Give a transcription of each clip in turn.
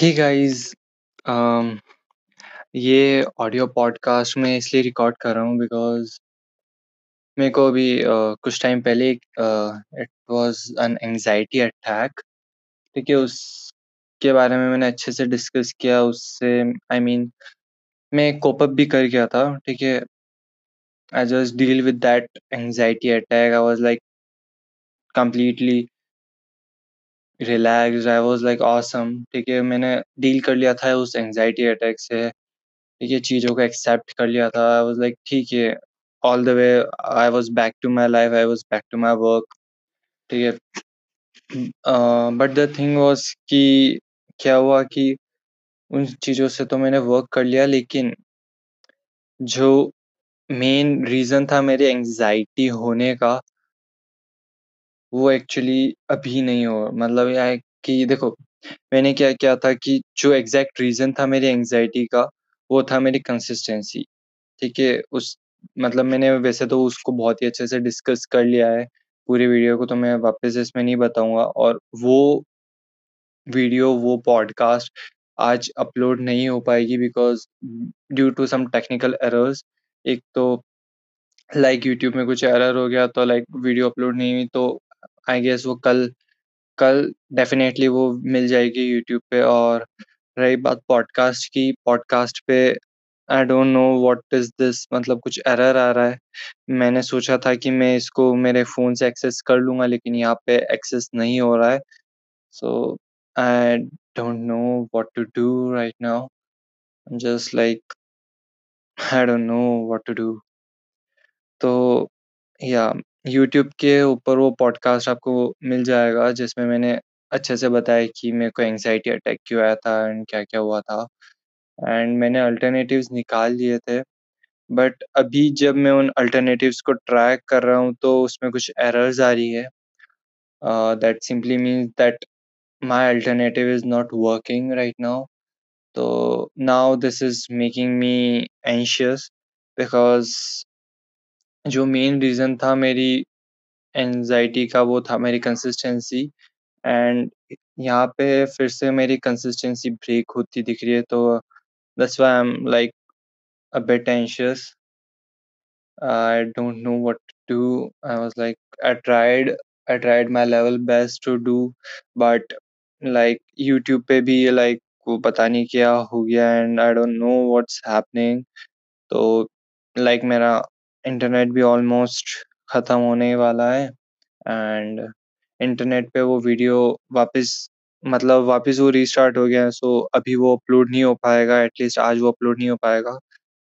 Hey guys अम, ये audio podcast मैं इसलिए रिकॉर्ड कर रहा हूँ बिकॉज़ मेरे को अभी अ, कुछ टाइम पहले it was an anxiety attack ठीक है, उसके बारे में मैंने अच्छे से डिस्कस किया उससे आई मीन मैं कोप अप भी कर गया था, ठीक है। I just deal with that anxiety attack, I was like completely relaxed, I was like awesome ठीक है, मैंने डील कर लिया था उस एंग्ज़ायटी अटैक से। ठीक है, चीज़ों को एक्सेप्ट कर लिया था। आई वाज़ लाइक ठीक है, all the way I was back to my life, I was back to my work ठीक है। बट द थिंग वाज़ कि क्या हुआ कि उन चीज़ों से तो मैंने वर्क कर लिया लेकिन जो मेन रीज़न था मेरे एंग्ज़ायटी होने का वो एक्चुअली अभी नहीं हो मतलब यह है कि देखो, मैंने क्या किया था कि जो एग्ज़ैक्ट रीज़न था मेरी एंग्ज़ायटी का, वो था मेरी कंसिस्टेंसी, ठीक है? उस मतलब मैंने वैसे तो उसको बहुत ही अच्छे से डिस्कस कर लिया है, पूरी वीडियो को तो मैं वापस इसमें नहीं बताऊँगा और वो वीडियो, वो पॉडकास्ट आज अपलोड नहीं हो पाएगी because due to some technical errors एक तो लाइक यूट्यूब में कुछ एरर हो गया तो लाइक वीडियो अपलोड नहीं हुई तो आई गेस वो कल कल डेफ़िनेटली वो मिल जाएगी यूट्यूब पे और रही बात पॉडकास्ट की, पॉडकास्ट पे I don't know what is this मतलब कुछ एरर आ रहा है। मैंने सोचा था कि मैं इसको मेरे फ़ोन से एक्सेस कर लूँगा लेकिन यहाँ पे एक्सेस नहीं हो रहा है। So I don't know what to do right now. Just like I don't know what to do. तो या यूट्यूब के ऊपर वो पॉडकास्ट आपको मिल जाएगा, जिसमें मैंने अच्छे से बताया कि मेरे को एंग्ज़ायटी अटैक क्यों आया था एंड क्या-क्या हुआ था एंड मैंने अल्टरनेटिव्स निकाल लिए थे। बट अभी जब मैं उन अल्टरनेटिव्स को ट्राई कर रहा हूँ तो उसमें कुछ एरर्स आ रही है। That simply means that my alternative is not working right now. तो now this is making me anxious because जो मेन रीज़न था मेरी एनजाइटी का वो था मेरी कंसिस्टेंसी एंड यहाँ पे फिर से मेरी कंसिस्टेंसी ब्रेक होती दिख रही है तो this why I am like अबेटेंशियस I don't know what do I was like I tried I tried my level best to do but like YouTube पे भी लाइक like, वो पता नहीं क्या हो गया and I don't know what's happening तो like like, मेरा इंटरनेट भी ऑलमोस्ट ख़त्म होने वाला है एंड इंटरनेट पे वो वीडियो वापस मतलब वापस वो रीस्टार्ट हो गया है सो अभी वो अपलोड नहीं हो पाएगा एटलीस्ट आज वो अपलोड नहीं हो पाएगा।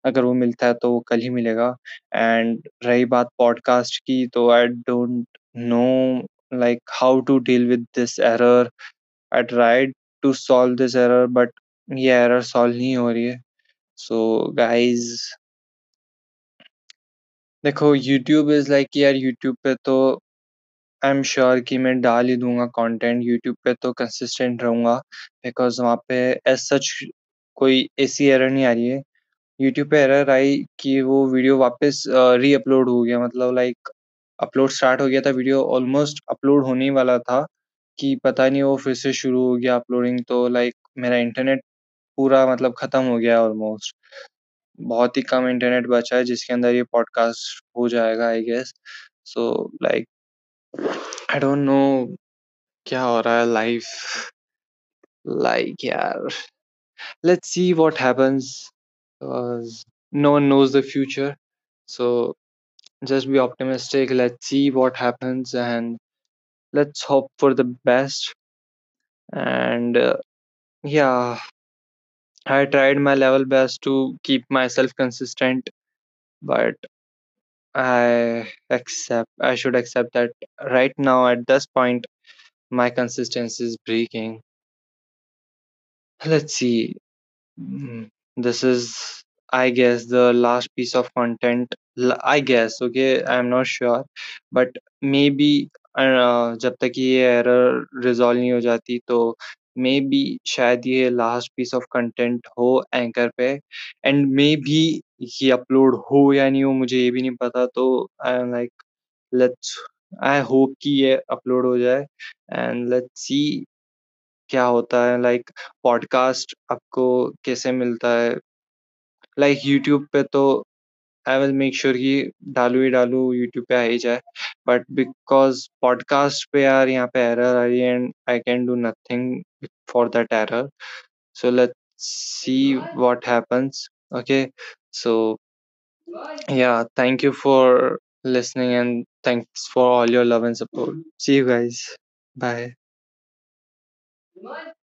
अगर वो मिलता है तो वो कल ही मिलेगा। एंड रही बात पॉडकास्ट की तो I don't know like how to deal with this error I tried to solve this error but ये एरर सॉल्व नहीं हो रही है। सो गाइस देखो यूट्यूब इज़ लाइक यार यूट्यूब पे तो आई एम श्योर कि मैं डाल ही दूँगा कंटेंट यूट्यूब पे तो कंसिस्टेंट रहूँगा बिकॉज़ वहाँ पे एज़ सच कोई ऐसी एरर नहीं आ रही है। यूट्यूब पे एरर आई कि वो वीडियो वापस री-अपलोड हो गया मतलब लाइक अपलोड स्टार्ट हो गया था वीडियो ऑलमोस्ट अपलोड होने ही वाला था कि पता नहीं वो फिर से शुरू हो गया अपलोडिंग तो लाइक मेरा इंटरनेट पूरा मतलब खत्म हो गया ऑलमोस्ट। बहुत ही कम इंटरनेट बचा है जिसके अंदर ये पॉडकास्ट हो जाएगा I guess. So like I don't know क्या हो रहा है लाइफ लाइक यार let's see what happens because no one knows the future. So just be optimistic. Let's see what happens and let's hope for the best. And uh, yeah, I tried my level best to keep myself consistent, but I accept, I should accept that right now at this point, my consistency is breaking. Let's see. Mm, This is, I guess, the last piece of content. L- I guess, okay, I'm not sure, but maybe uh, जब तक ये error resolve नहीं हो जाती तो may be शायद ये last piece of content हो एंकर पे एंड मे बी ये अपलोड हो या नहीं हो मुझे ये भी नहीं पता तो I am like let's I hope कि ये अपलोड हो जाए एंड लेट्स सी क्या होता है लाइक like, पॉडकास्ट आपको कैसे मिलता है। लाइक like, यूट्यूब पे तो आई विल मेक श्योर कि डालू ही डालू यूट्यूब पे आ ही जाए। बट बिकॉज़ पॉडकास्ट पे यार यहाँ पे error I and I can do nothing for that error so let see what है thank you for listening and thanks for all your love and support see you guys bye